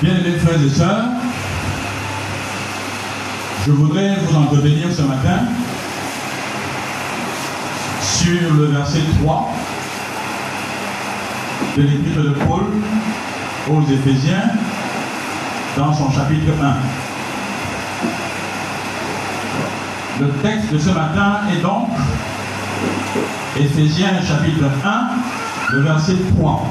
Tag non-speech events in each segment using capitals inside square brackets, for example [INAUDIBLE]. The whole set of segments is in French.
Bien-aimés frères et sœurs, je voudrais vous entretenir ce matin sur le verset 3 de l'Épître de Paul aux Éphésiens dans son chapitre 1. Le texte de ce matin est donc Éphésiens chapitre 1, le verset 3.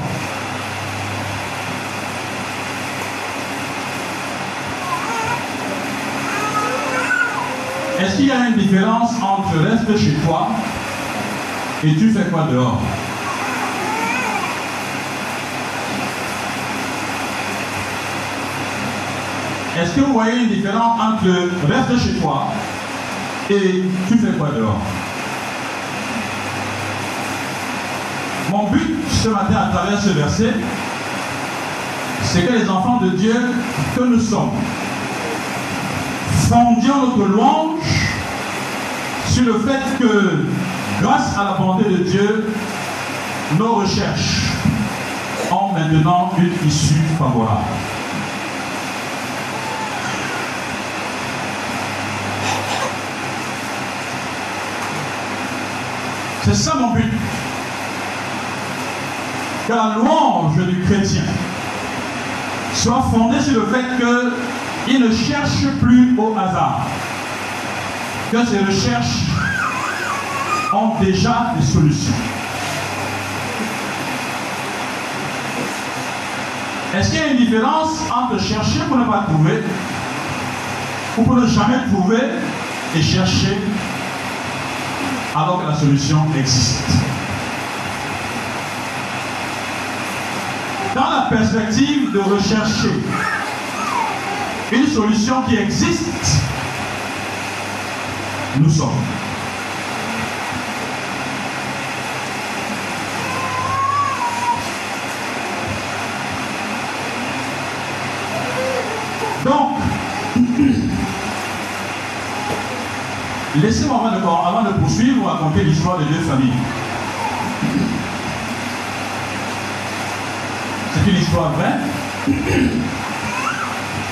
Est-ce qu'il y a une différence entre reste chez toi et tu fais quoi dehors Est-ce que vous voyez une différence entre reste chez toi et tu fais quoi dehors Mon but ce matin à travers ce verset, c'est que les enfants de Dieu que nous sommes fondions notre louange sur le fait que, grâce à la bonté de Dieu, nos recherches ont maintenant une issue favorable. C'est ça mon but. Que la louange du chrétien soit fondée sur le fait qu'il ne cherche plus au hasard. Que ses recherches ont déjà des solutions. Est-ce qu'il y a une différence entre chercher pour ne pas trouver ou pour ne jamais trouver et chercher alors que la solution existe? Dans la perspective de rechercher une solution qui existe, nous sommes. Donc, [CLEARS THROAT] Laissez-moi avant de, poursuivre, vous raconter l'histoire de deux familles. C'est une histoire vraie. [CLEARS THROAT]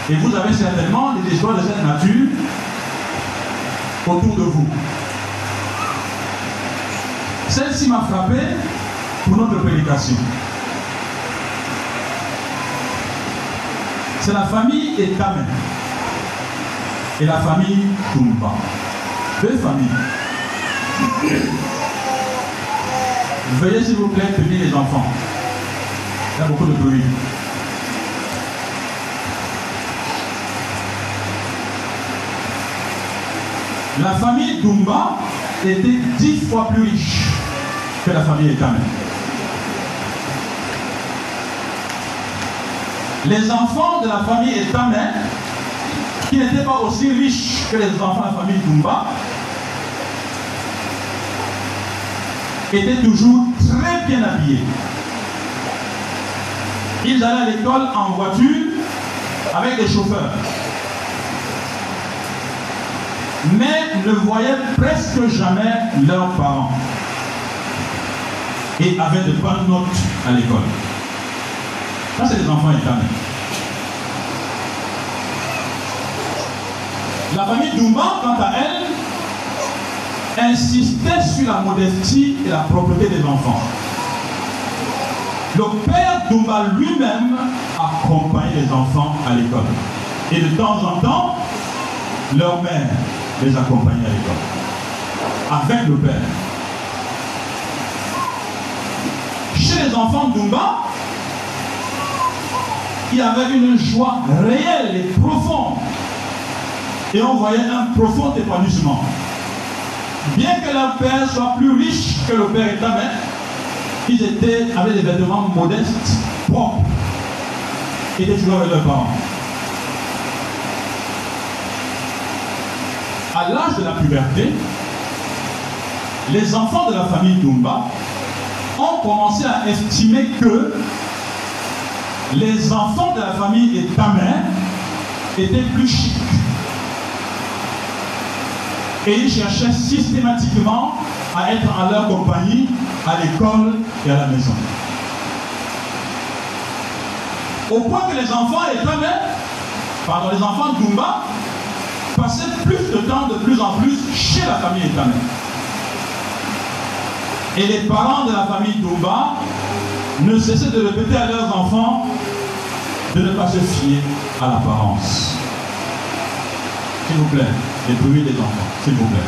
Et vous avez certainement des histoires de cette nature autour de vous. Celle-ci m'a frappé pour notre prédication. C'est la famille Etame et la famille Tumba. Deux familles. Veuillez s'il vous plaît tenir les enfants. Il y a beaucoup de bruit. La famille Dumba était dix fois plus riche que la famille Etame. Les enfants de la famille Etame, qui n'étaient pas aussi riches que les enfants de la famille Dumba, étaient toujours très bien habillés. Ils allaient à l'école en voiture avec des chauffeurs. Mais ne voyaient presque jamais leurs parents. Et avaient de bonnes notes à l'école. Ça, c'est les enfants éternels. La famille Dumba, quant à elle, insistait sur la modestie et la propreté des enfants. Le père Dumba lui-même accompagnait les enfants à l'école. Et de temps en temps, leur mère les accompagnait à l'école. Avec le père. Chez les enfants Dumba, il y avait une joie réelle et profonde. Et on voyait un profond épanouissement bien que leur père soit plus riche que le père Etamé, ils étaient avec des vêtements modestes, propres, et toujours avec leurs parents. À l'âge de la puberté, les enfants de la famille Dumba ont commencé à estimer que les enfants de la famille Etamé étaient plus chics et ils cherchaient systématiquement à être en leur compagnie à l'école et à la maison. Au point que les enfants étaient pardon, les enfants d'Umba passaient plus de temps de plus en plus chez la famille étamée. Et les parents de la famille Dumba ne cessaient de répéter à leurs enfants de ne pas se fier à l'apparence. S'il vous plaît, les des enfants, s'il vous plaît.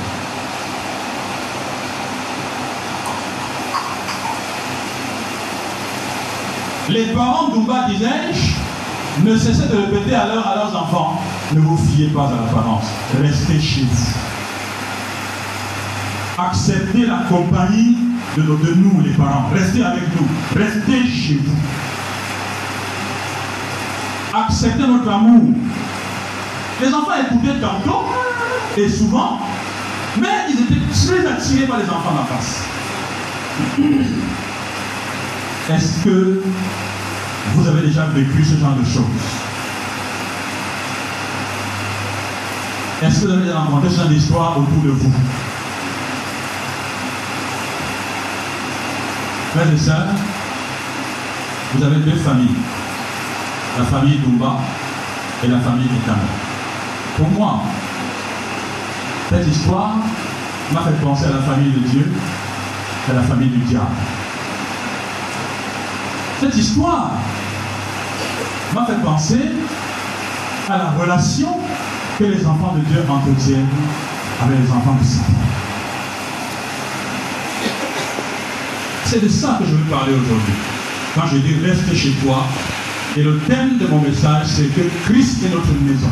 Les parents d'Umba, disais-je, ne cessaient de répéter à, à leurs enfants, ne vous fiez pas à l'apparence, restez chez vous. Acceptez la compagnie de, de nous, les parents. Restez avec nous. Restez chez vous. Acceptez notre amour. Les enfants écoutaient tantôt et souvent, mais ils étaient très attirés par les enfants d'en face. Est-ce que vous avez déjà vécu ce genre de choses Est-ce que vous avez rencontré ce genre d'histoire autour de vous? Frères et sœurs, vous avez deux familles. La famille Dumba et la famille Etana. Pour moi, cette histoire m'a fait penser à la famille de Dieu et à la famille du diable. Cette histoire m'a fait penser à la relation que les enfants de Dieu entretiennent avec les enfants de Satan. C'est de ça que je veux parler aujourd'hui. Quand je dis reste chez toi, et le thème de mon message, c'est que Christ est notre maison.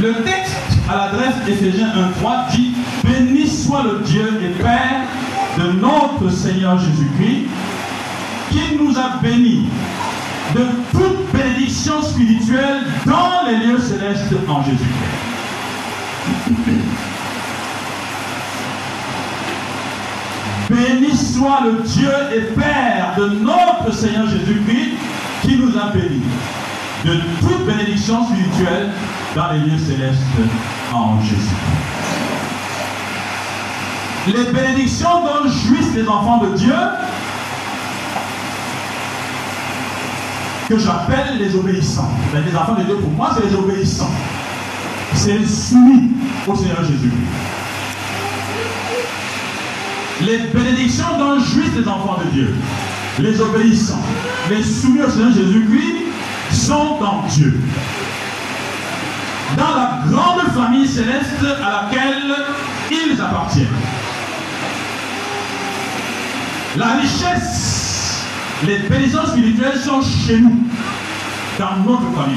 Le texte à l'adresse Éphésiens 1.3 dit Béni soit le Dieu et Père de notre Seigneur Jésus-Christ, qui nous a bénis de toute bénédiction spirituelle dans les lieux célestes en Jésus-Christ. Béni soit le Dieu et Père de notre Seigneur Jésus-Christ qui nous a bénis de toute bénédiction spirituelle dans les lieux célestes en Jésus. Les bénédictions dont jouissent les enfants de Dieu, que j'appelle les obéissants. Les enfants de Dieu, pour moi, c'est les obéissants. C'est les soumis au Seigneur Jésus-Christ. Les bénédictions dont jouissent les enfants de Dieu, les obéissants, les soumis au Seigneur Jésus-Christ, sont en Dieu. Dans la grande famille céleste à laquelle ils appartiennent. La richesse, les bénédictions spirituelles sont chez nous, dans notre famille.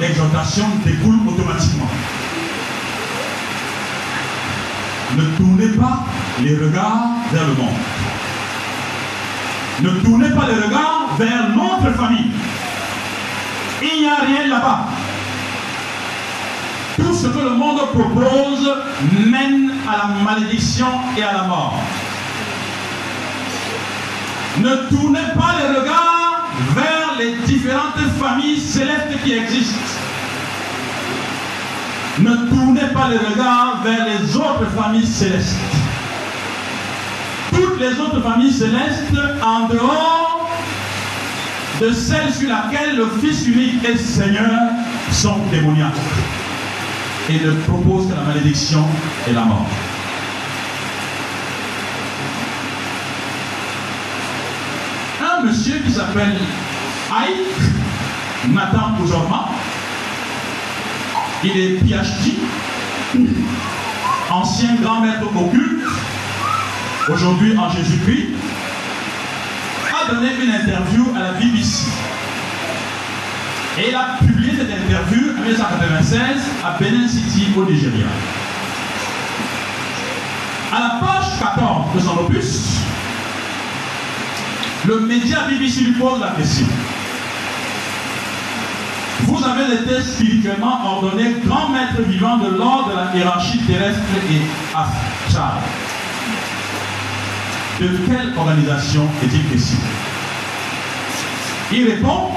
l'exhortation découle automatiquement. Ne tournez pas les regards vers le monde. Ne tournez pas les regards vers notre famille. Il n'y a rien là-bas. Tout ce que le monde propose mène à la malédiction et à la mort. Ne tournez pas les regards vers les différentes familles célestes qui existent. Ne tournez pas les regards vers les autres familles célestes. Toutes les autres familles célestes, en dehors de celle sur laquelle le Fils unique est Seigneur, sont démoniaques et ne proposent que la malédiction et la mort. Un monsieur qui s'appelle Ike Nathan Oujorma, il est PhD, ancien grand maître occulte, aujourd'hui en Jésus-Christ, donné une interview à la BBC. Et il a publié cette interview en 1996 à Benin City au Nigeria. À la page 14 de son opus, le média BBC lui pose la question. Vous avez été spirituellement ordonné grand maître vivant de l'ordre de la hiérarchie terrestre et astrale. De quelle organisation est-il question Il répond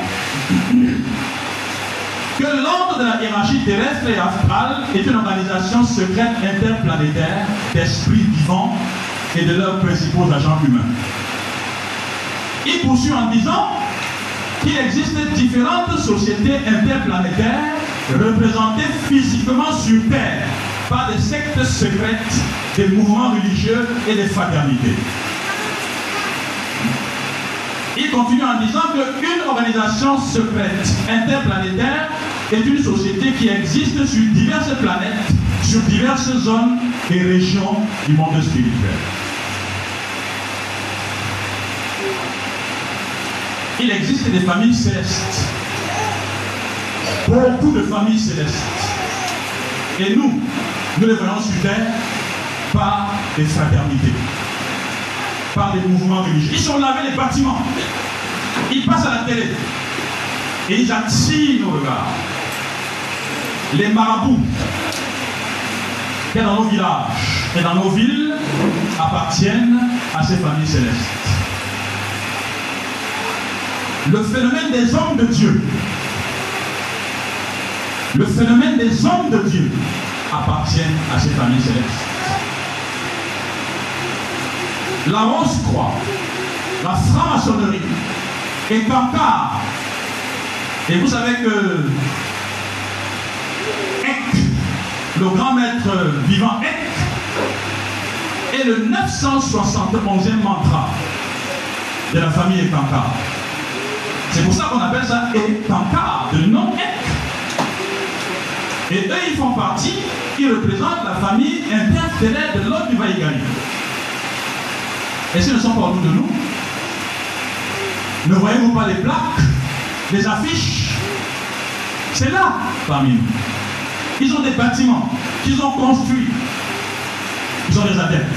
que l'ordre de la hiérarchie terrestre et astrale est une organisation secrète interplanétaire d'esprits vivants et de leurs principaux agents humains. Il poursuit en disant qu'il existe différentes sociétés interplanétaires représentées physiquement sur Terre par des sectes secrètes, des mouvements religieux et des fraternités. Il continue en disant qu'une organisation secrète interplanétaire est une société qui existe sur diverses planètes, sur diverses zones et régions du monde spirituel. Il existe des familles célestes. Beaucoup de familles célestes. Et nous, nous les voyons sur terre par des fraternités, par des mouvements religieux. Ils sont là avec les bâtiments. Ils passent à la télé. Et ils attirent nos regards. Les marabouts, qui dans nos villages et dans nos villes, appartiennent à ces familles célestes. Le phénomène des hommes de Dieu, le phénomène des hommes de Dieu appartient à ces familles célestes. La Rose-Croix, la franc-maçonnerie et. Et vous savez que Eck, le grand maître vivant Eck, est le 971e mantra de la famille Ekankar. C'est pour ça qu'on appelle ça Ekankar, de nom Eck. Et eux, ils font partie, ils représentent la famille interstellaire de l'homme du Vaïgani. Et ce ne sont pas autour de nous. Ne voyez-vous pas les plaques, les affiches? C'est là, parmi nous. Ils ont des bâtiments qu'ils ont construits. Ils ont des adeptes.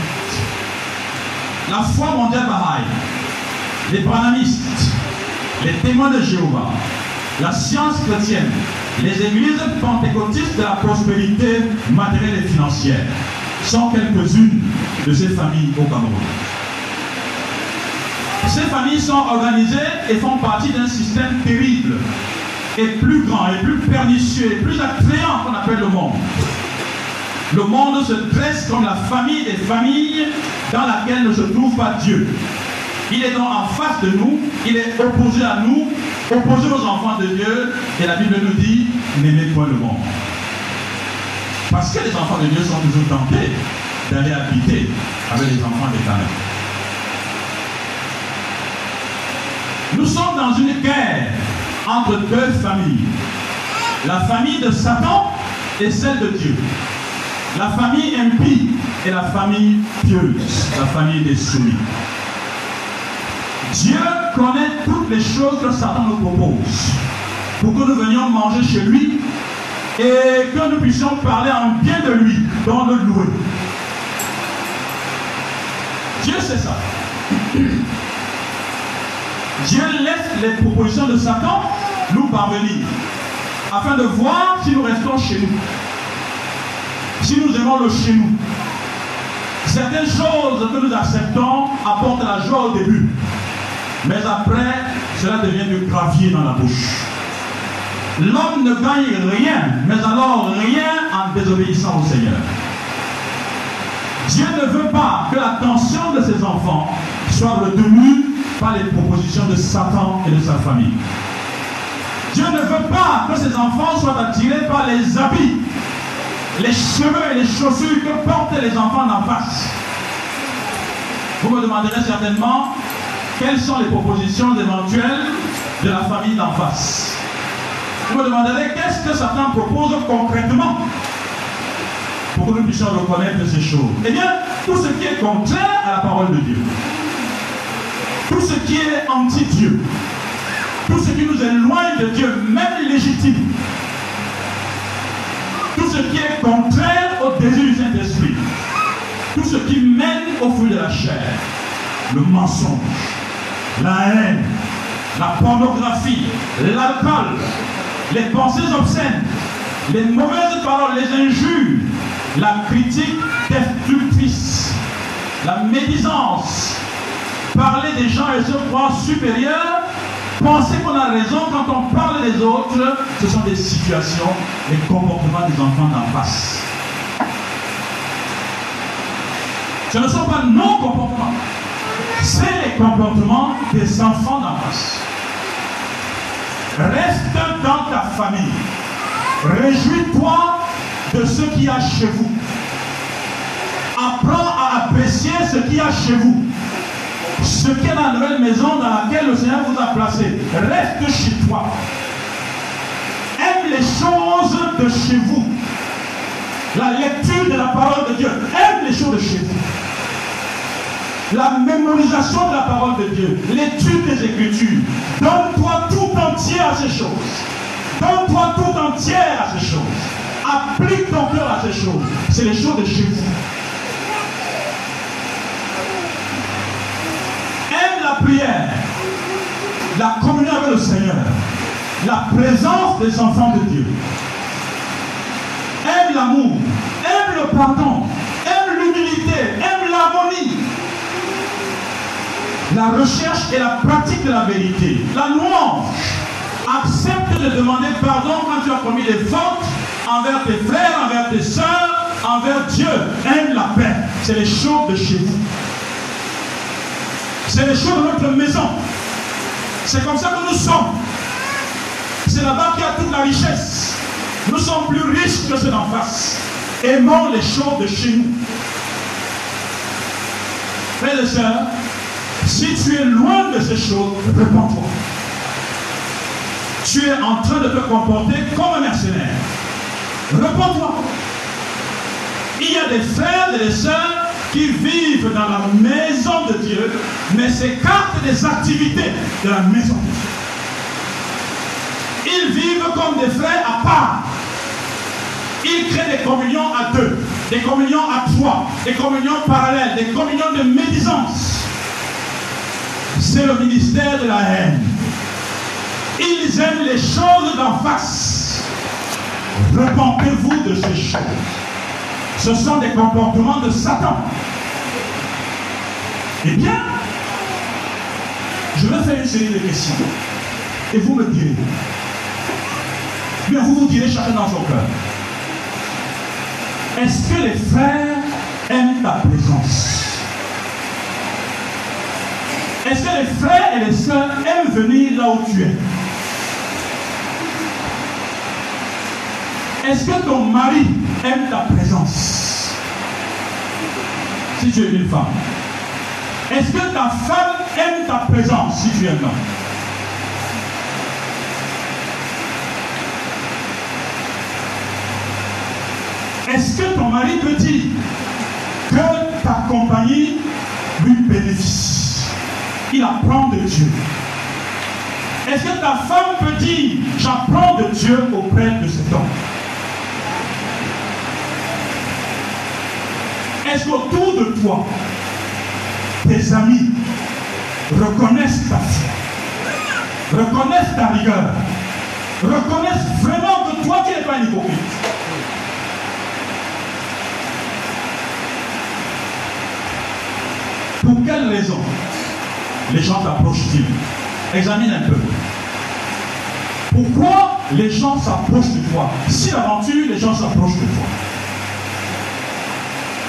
La foi mondiale Baha'i, les branamistes, les témoins de Jéhovah, la science chrétienne, les églises pentecôtistes de la prospérité matérielle et financière sont quelques-unes de ces familles au Cameroun. Ces familles sont organisées et font partie d'un système terrible et plus grand et plus pernicieux et plus attrayant qu'on appelle le monde. Le monde se dresse comme la famille des familles dans laquelle ne se trouve pas Dieu. Il est donc en face de nous, il est opposé à nous, opposé aux enfants de Dieu, et la Bible nous dit, n'aimez point le monde. Parce que les enfants de Dieu sont toujours tentés d'aller habiter avec les enfants des ténèbres. Nous sommes dans une guerre entre deux familles. La famille de Satan et celle de Dieu. La famille impie et la famille pieuse, la famille des soumis. Dieu connaît toutes les choses que Satan nous propose pour que nous venions manger chez lui et que nous puissions parler en bien de lui, dans le louer. Dieu sait ça. Dieu laisse les propositions de Satan nous parvenir afin de voir si nous restons chez nous. Si nous aimons le chez nous. Certaines choses que nous acceptons apportent la joie au début. Mais après, cela devient du gravier dans la bouche. L'homme ne gagne rien, mais alors rien en désobéissant au Seigneur. Dieu ne veut pas que l'attention de ses enfants soit retenue de Satan et de sa famille. Dieu ne veut pas que ses enfants soient attirés par les habits, les cheveux et les chaussures que portent les enfants d'en face. Vous me demanderez certainement quelles sont les propositions éventuelles de la famille d'en face? Vous me demanderez qu'est-ce que Satan propose concrètement pour que nous puissions reconnaître ces choses? Eh bien, tout ce qui est contraire à la parole de Dieu. Tout ce qui est anti-Dieu. Tout ce qui nous éloigne de Dieu, même légitime. Tout ce qui est contraire au désir du Saint-Esprit. Tout ce qui mène au fruit de la chair. Le mensonge, la haine, la pornographie, l'alcool, les pensées obscènes, les mauvaises paroles, les injures, la critique destructrice, la médisance, parler des gens et se croire supérieurs penser qu'on a raison quand on parle des autres, ce sont des situations, des comportements des enfants d'en face. Ce ne sont pas nos comportements, c'est les comportements des enfants d'en face. Reste dans ta famille. Réjouis-toi de ce qu'il y a chez vous. Apprends à apprécier ce qu'il y a chez vous. Ce qu'est la nouvelle maison dans laquelle le Seigneur vous a placé. Reste chez toi. Aime les choses de chez vous. La lecture de la parole de Dieu. Aime les choses de chez vous la mémorisation de la parole de Dieu, l'étude des Écritures. Donne-toi tout entier à ces choses. Donne-toi tout entier à ces choses. Applique ton cœur à ces choses. C'est les choses de Jésus. Aime la prière, la communion avec le Seigneur, la présence des enfants de Dieu. Aime l'amour, aime le pardon, aime l'humilité, aime l'harmonie, la recherche et la pratique de la vérité, la louange. Accepte de demander pardon quand tu as commis des fautes envers tes frères, envers tes soeurs, envers Dieu. Aime la paix. C'est les choses de chez vous. C'est les choses de notre maison. C'est comme ça que nous sommes. C'est là-bas qu'il y a toute la richesse. Nous sommes plus riches que ceux d'en face. Aimons les choses de chez nous. Frères et sœurs, si tu es loin de ces choses, réponds-toi. Tu es en train de te comporter comme un mercenaire. Réponds-toi. Il y a des frères et des sœurs qui vivent dans la maison de Dieu, mais s'écartent des activités de la maison de Dieu. Ils vivent comme des frères à part. Ils créent des communions à deux, des communions à trois, des communions parallèles, des communions de médisance c'est le ministère de la haine. Ils aiment les choses d'en face. Repentez-vous de ces choses. Ce sont des comportements de Satan. Eh bien, je vais faire une série de questions. Et vous me direz. Bien, vous vous direz chacun dans son cœur. Est-ce que les frères aiment ta présence? Est-ce que les frères et les sœurs aiment venir là où tu es? Est-ce que ton mari aime ta présence Si tu es une femme? Est-ce que ta femme aime ta présence si tu es un homme? Est-ce que ton mari te dit que ta compagnie lui bénéficie? Il apprend de Dieu. Est-ce que ta femme peut dire, j'apprends de Dieu auprès de cet homme? Est-ce qu'autour de toi, tes amis reconnaissent ta foi, reconnaissent ta rigueur, reconnaissent vraiment que toi, tu n'es pas un hypocrite? Pour quelle raison les gens t'approchent-ils? Examine un peu. Pourquoi les gens s'approchent de toi? Si l'aventure, les gens s'approchent de toi.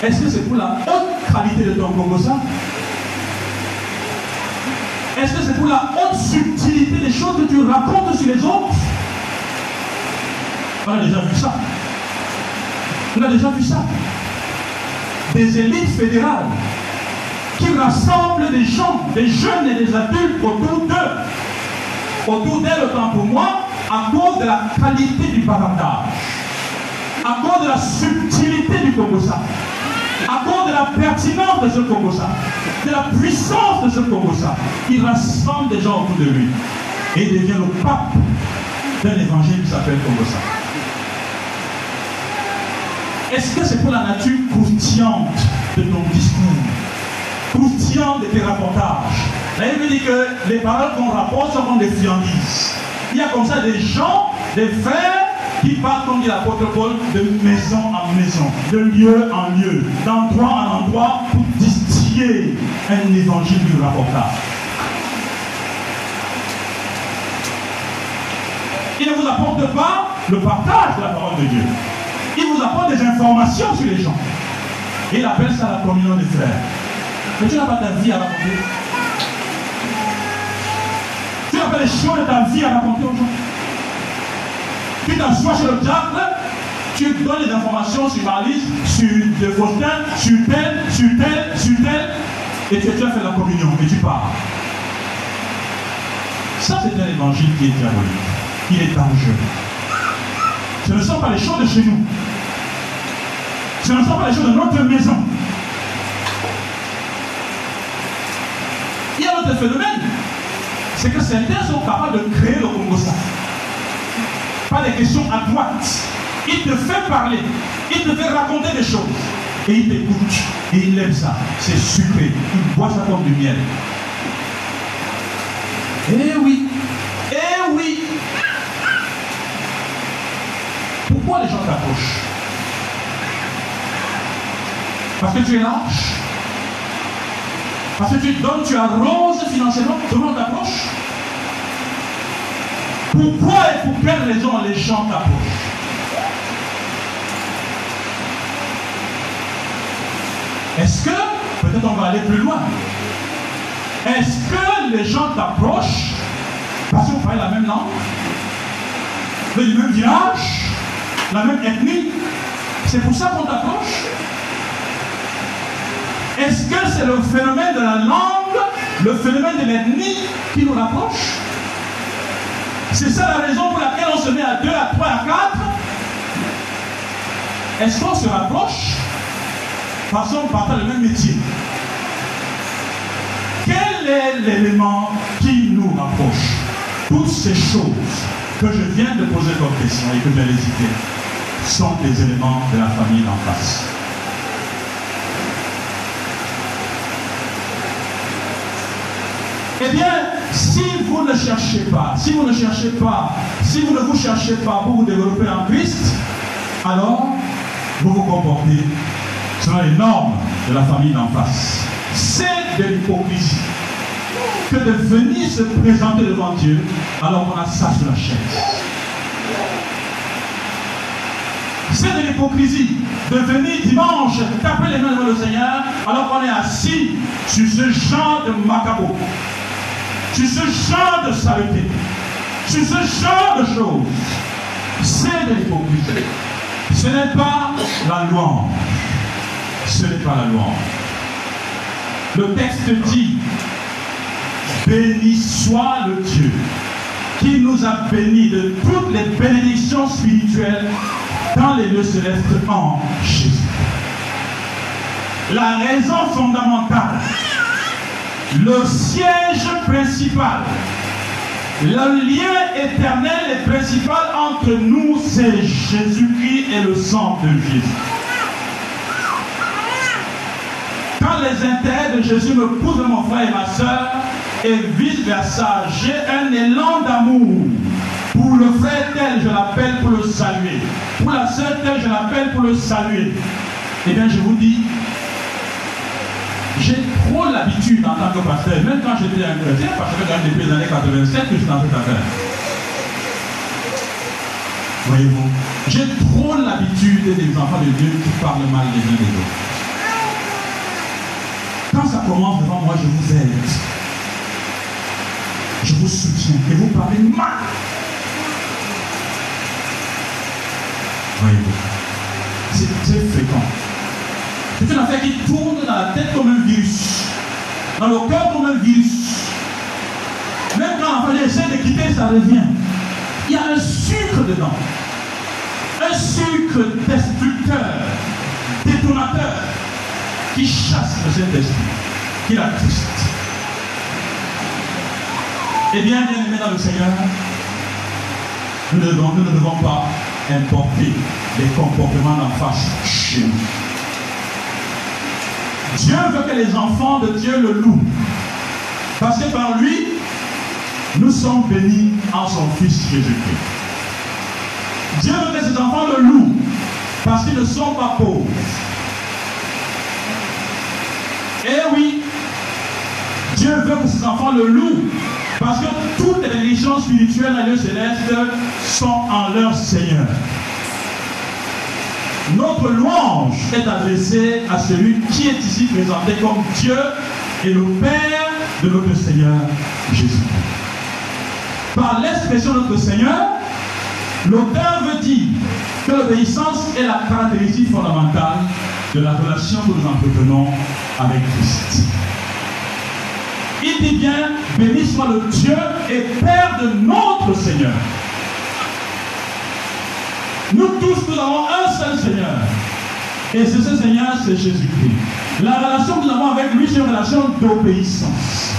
Est-ce que c'est pour la haute qualité de ton composant Est-ce que c'est pour la haute subtilité des choses que tu racontes sur les autres? On a déjà vu ça. On a déjà vu ça. Des élites fédérales qui rassemble des gens, des jeunes et des adultes autour d'eux. Autour d'elle, autant pour moi, à cause de la qualité du bavardage, à cause de la subtilité du Congosa, à cause de la pertinence de ce Congosa, de la puissance de ce Congosa. Il rassemble des gens autour de lui. Et il devient le pape d'un évangile qui s'appelle Congosa. Est-ce que c'est pour la nature croustillante de ton discours croustillant de tes rapportages? La Bible dit que les paroles qu'on rapporte sont comme des friandises. Il y a comme ça des gens, des frères qui partent, comme dit l'apôtre Paul, de maison en maison, de lieu en lieu, d'endroit en endroit pour distiller un évangile du rapportage. Il ne vous apporte pas le partage de la parole de Dieu. Il vous apporte des informations sur les gens. Il appelle ça la communion des frères. Mais tu n'as pas ta vie à raconter. Tu n'as pas les choses de ta vie à raconter aux gens. Tu t'assois chez le diable, tu donnes des informations sur Marlise, sur De Faustin, sur tel, sur tel, sur tel, et tu, tu as fait la communion et tu pars. Ça, c'est un évangile qui est diabolique. Il est dangereux. Ce ne sont pas les choses de chez nous. Ce ne sont pas les choses de notre maison. Il y a un autre phénomène. C'est que certains sont capables de créer le Congo. Pas des questions à droite. Il te fait parler. Il te fait raconter des choses. Et il t'écoute. Et il aime ça. C'est sucré. Il boit ça comme du miel. Eh oui. Eh oui. Pourquoi les gens t'approchent? Parce que tu es lâche Parce que tu donnes, tu arroses financièrement, tout le monde t'approche Pourquoi et pour quelles raisons les gens t'approchent Est-ce que, peut-être on va aller plus loin, est-ce que les gens t'approchent parce qu'on parle la même langue, le même village, la même ethnie? C'est pour ça qu'on t'approche. Est-ce que c'est le phénomène de la langue, le phénomène de l'ethnie qui nous rapproche? C'est ça la raison pour laquelle on se met à 2, à 3, à 4 Est-ce qu'on se rapproche parce qu'on partage le même métier? Quel est l'élément qui nous rapproche? Toutes ces choses que je viens de poser comme question et que j'ai hésité sont des éléments de la famille d'en face. Eh bien, si vous ne cherchez pas, si vous ne cherchez pas, si vous ne vous cherchez pas pour vous développer en Christ, alors vous vous comportez selon les normes de la famille d'en face. C'est de l'hypocrisie que de venir se présenter devant Dieu alors qu'on a ça sur la chaise. C'est de l'hypocrisie de venir dimanche taper les mains devant le Seigneur alors qu'on est assis sur ce genre de macabre, sur ce genre de saleté, sur ce genre de choses. C'est de l'hypocrisie. Ce n'est pas la louange. Ce n'est pas la louange. Le texte dit Béni soit le Dieu qui nous a bénis de toutes les bénédictions spirituelles dans les lieux célestes en Jésus. La raison fondamentale, le siège principal, le lien éternel et principal entre nous, c'est Jésus-Christ et le sang de Jésus. Quand les intérêts de Jésus me poussent mon frère et ma soeur, et vice-versa, j'ai un élan d'amour pour le frère tel, je l'appelle pour le saluer. Pour la sœur telle, je l'appelle pour le saluer. Eh bien, je vous dis, j'ai trop l'habitude en tant que même quand j'étais un chrétien, parce que depuis les années 87 que je suis dans cette affaire. Voyez-vous, j'ai trop l'habitude des enfants de Dieu qui parlent mal les uns des autres. Quand ça commence devant moi, je vous aide. Je vous soutiens et vous parlez mal. Voyez-vous, c'est fréquent. C'est une affaire qui tourne dans la tête comme un virus, dans le cœur comme un virus. Même quand on essaie de quitter, ça revient. Il y a un sucre dedans. Un sucre destructeur, détonateur, qui chasse le Saint-Esprit, qui l'attriste. Eh bien, bien aimé dans le Seigneur, nous, devons, nous ne devons pas importer les comportements d'en face chez nous. Dieu veut que les enfants de Dieu le louent. Parce que par lui, nous sommes bénis en son Fils Jésus-Christ. Dieu veut que ses enfants le louent. Parce qu'ils ne sont pas pauvres. Eh oui, Dieu veut que ses enfants le louent. Parce que toutes les religions spirituelles à lieu céleste sont en leur Seigneur. Notre louange est adressée à celui qui est ici présenté comme Dieu et le Père de notre Seigneur Jésus. Par l'expression de notre Seigneur, l'auteur veut dire que l'obéissance est la caractéristique fondamentale de la relation que nous entretenons avec Christ. Il dit bien, béni soit le Dieu et Père de notre Seigneur. Nous tous, nous avons un seul Seigneur. Et c'est ce Seigneur, c'est Jésus-Christ. La relation que nous avons avec lui, c'est une relation d'obéissance.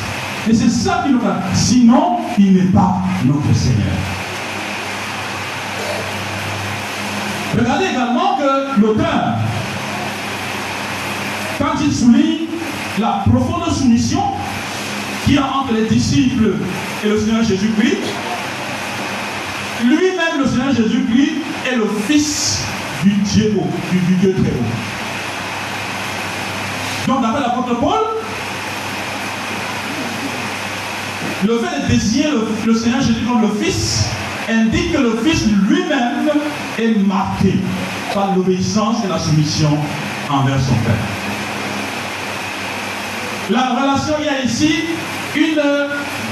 Et c'est ça qui nous va. Sinon, il n'est pas notre Seigneur. Regardez également que l'auteur, quand il souligne la profonde soumission qu'il y a entre les disciples et le Seigneur Jésus-Christ, lui-même, le Seigneur Jésus-Christ, est le Fils du Dieu haut, du, Dieu très haut. Donc, d'après l'apôtre Paul, le fait de désigner le, Seigneur Jésus comme le Fils indique que le Fils lui-même est marqué par l'obéissance et la soumission envers son Père. La relation, il y a ici une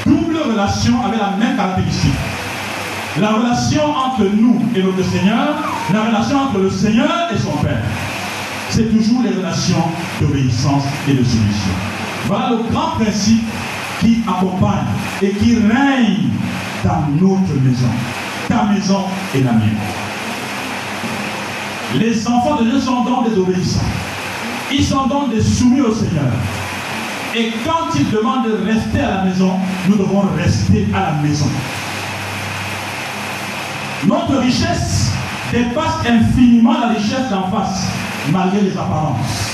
double relation avec la même caractéristique. La relation entre nous et notre Seigneur, la relation entre le Seigneur et son Père. C'est toujours les relations d'obéissance et de soumission. Voilà le grand principe qui accompagne et qui règne dans notre maison. Ta maison et la mienne. Les enfants de Dieu sont donc des obéissants. Ils sont donc des soumis au Seigneur. Et quand ils demandent de rester à la maison, nous devons rester à la maison. Notre richesse dépasse infiniment la richesse d'en face, malgré les apparences.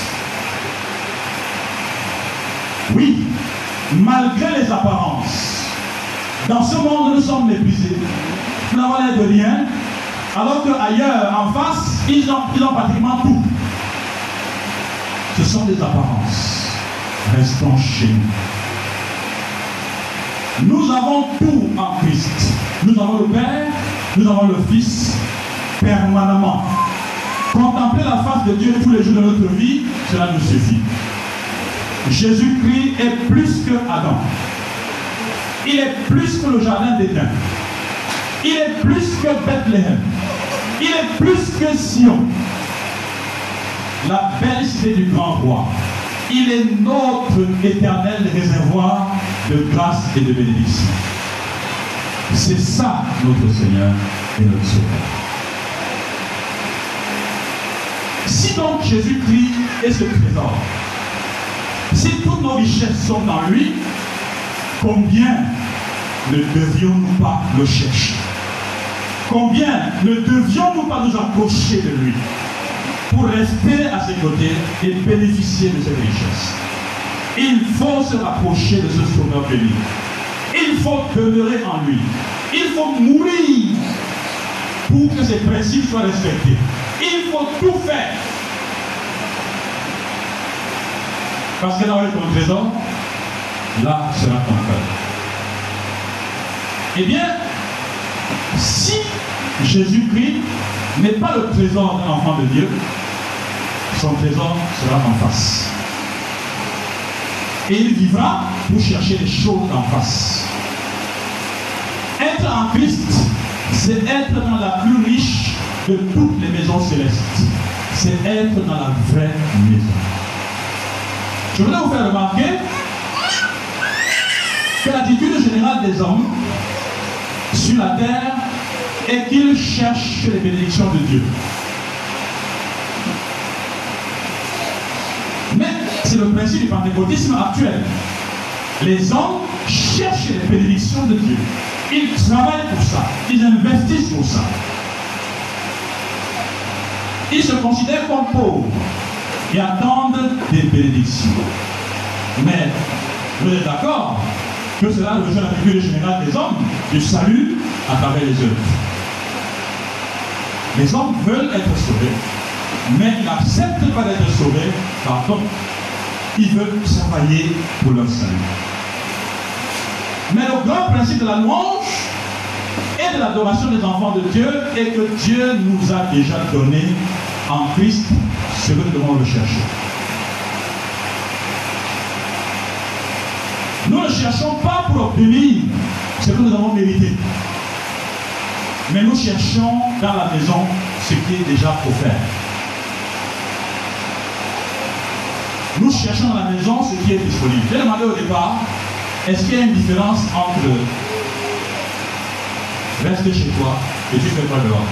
Oui, malgré les apparences. Dans ce monde, nous sommes méprisés. Nous n'avons l'air de rien, alors qu'ailleurs, en face, ils ont, ils ont pratiquement tout. Ce sont des apparences. Restons chez nous. Nous avons tout en Christ. Nous avons le Père, nous avons le Fils permanemment. Contempler la face de Dieu tous les jours de notre vie, cela nous suffit. Jésus-Christ est plus que Adam. Il est plus que le jardin d'Éden. Il est plus que Bethléem. Il est plus que Sion. La belle cité du grand roi. Il est notre éternel réservoir de grâce et de bénédiction. C'est ça notre Seigneur et notre Sauveur. Si donc Jésus-Christ est ce trésor, si toutes nos richesses sont dans lui, combien ne devions-nous pas le chercher? Combien ne devions-nous pas nous approcher de lui pour rester à ses côtés et bénéficier de cette richesse Il faut se rapprocher de ce sauveur béni. Il faut demeurer en lui. Il faut mourir pour que ses principes soient respectés. Il faut tout faire. Parce que est ton trésor, là sera ton cœur. Eh bien, si Jésus-Christ n'est pas le trésor d'un enfant de Dieu, son trésor sera en face. Et il vivra pour chercher les choses en face. Être en Christ, c'est être dans la plus riche de toutes les maisons célestes. C'est être dans la vraie maison. Je voudrais vous faire remarquer que l'attitude générale des hommes sur la terre est qu'ils cherchent les bénédictions de Dieu. Mais c'est le principe du pentecôtisme actuel. Les hommes cherchent les bénédictions de Dieu. Ils travaillent pour ça. Ils investissent pour ça. Ils se considèrent comme pauvres et attendent des bénédictions. Mais vous êtes d'accord que cela rejoint la figure générale des hommes du salut à travers les œuvres. Les hommes veulent être sauvés, mais ils n'acceptent pas d'être sauvés, pardon. Ils veulent travailler pour leur salut. Mais le grand principe de la louange et de l'adoration des enfants de Dieu est que Dieu nous a déjà donné en Christ ce que nous devons rechercher. Nous ne cherchons pas pour obtenir ce que nous avons mérité. Mais nous cherchons dans la maison ce qui est déjà offert. Nous cherchons dans la maison ce qui est disponible. J'ai demandé au départ, est-ce qu'il y a une différence entre rester chez toi et tu fais quoi dehors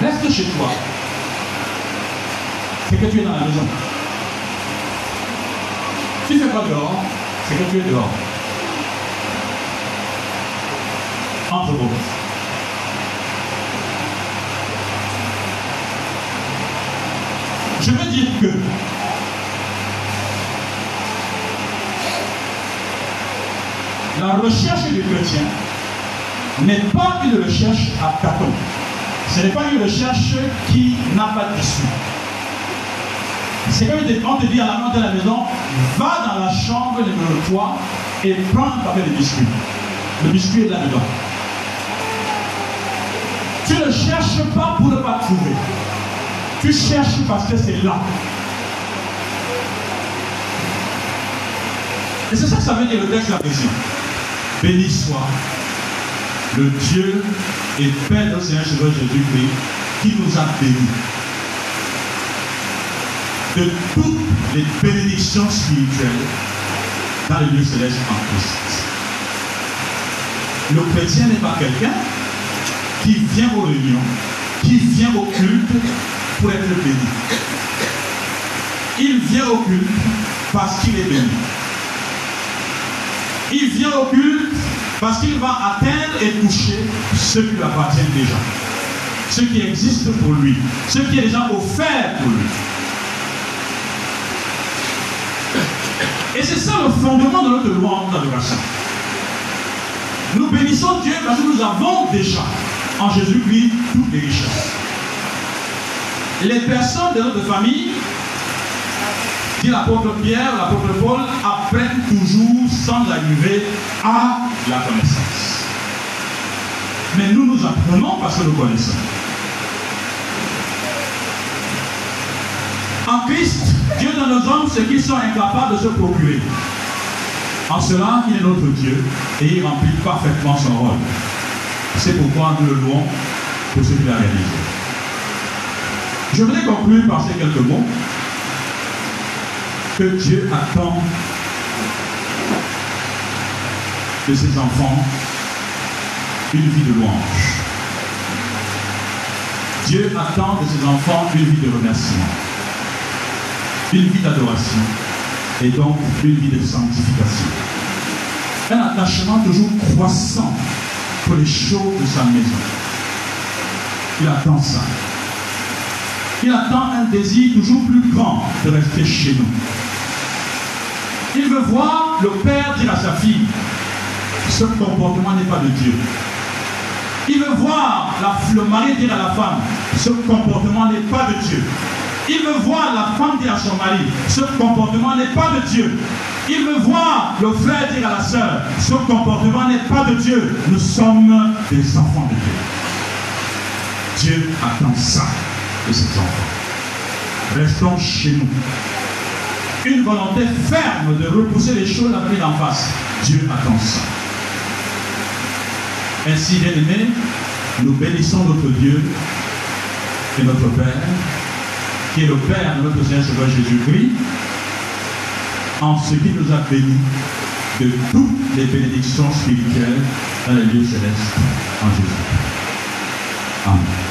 Reste chez toi. C'est que tu es dans la maison. Tu fais quoi dehors C'est que tu es dehors. Entre vous. Je veux dire que la recherche du chrétien n'est pas une recherche à tâtons. Ce n'est pas une recherche qui n'a pas d'issue. C'est comme on te dit à la main de la maison, va dans la chambre numéro 3 et prends un papier de biscuits. Le biscuit est là-dedans. Tu ne cherches pas pour ne pas trouver. Tu cherches parce que c'est là. Et c'est ça que ça veut dire le texte là ici. Béni soit le Dieu et Père de Seigneur Jésus-Christ qui nous a bénis de toutes les bénédictions spirituelles dans le lieu céleste en Christ. Le chrétien n'est pas quelqu'un qui vient aux réunions, qui vient au culte pour être béni. Il vient au culte parce qu'il est béni. Il vient au culte parce qu'il va atteindre et toucher ce qui lui appartient déjà. Ce qui existe pour lui. Ce qui est déjà offert pour lui. Et c'est ça le fondement de notre louange d'adoration. Nous bénissons Dieu parce que nous avons déjà en Jésus-Christ toutes les richesses. Les personnes de notre famille, dit l'apôtre Pierre, l'apôtre Paul, apprennent toujours sans arriver à la connaissance. Mais nous nous apprenons parce que nous connaissons. En Christ, Dieu donne aux hommes ce qu'ils sont incapables de se procurer. En cela, il est notre Dieu et il remplit parfaitement son rôle. C'est pourquoi nous le louons pour ce qu'il a réalisé. Je voudrais conclure par ces quelques mots que Dieu attend de ses enfants une vie de louange. Dieu attend de ses enfants une vie de remerciement une vie d'adoration et donc une vie de sanctification. Un attachement toujours croissant pour les choses de sa maison. Il attend ça. Il attend un désir toujours plus grand de rester chez nous. Il veut voir le père dire à sa fille, ce comportement n'est pas de Dieu. Il veut voir le mari dire à la femme, ce comportement n'est pas de Dieu. Il veut voir la femme dire à son mari, ce comportement n'est pas de Dieu. Il veut voir le frère dire à la sœur, ce comportement n'est pas de Dieu. Nous sommes des enfants de Dieu. Dieu attend ça de ses enfants. Restons chez nous. Une volonté ferme de repousser les choses à venir en face. Dieu attend ça. Ainsi, bien aimés, nous bénissons notre Dieu et notre Père qui est le Père de notre Seigneur Jésus-Christ, en ce qui nous a bénis de toutes les bénédictions spirituelles dans les lieux célestes en Jésus. Amen.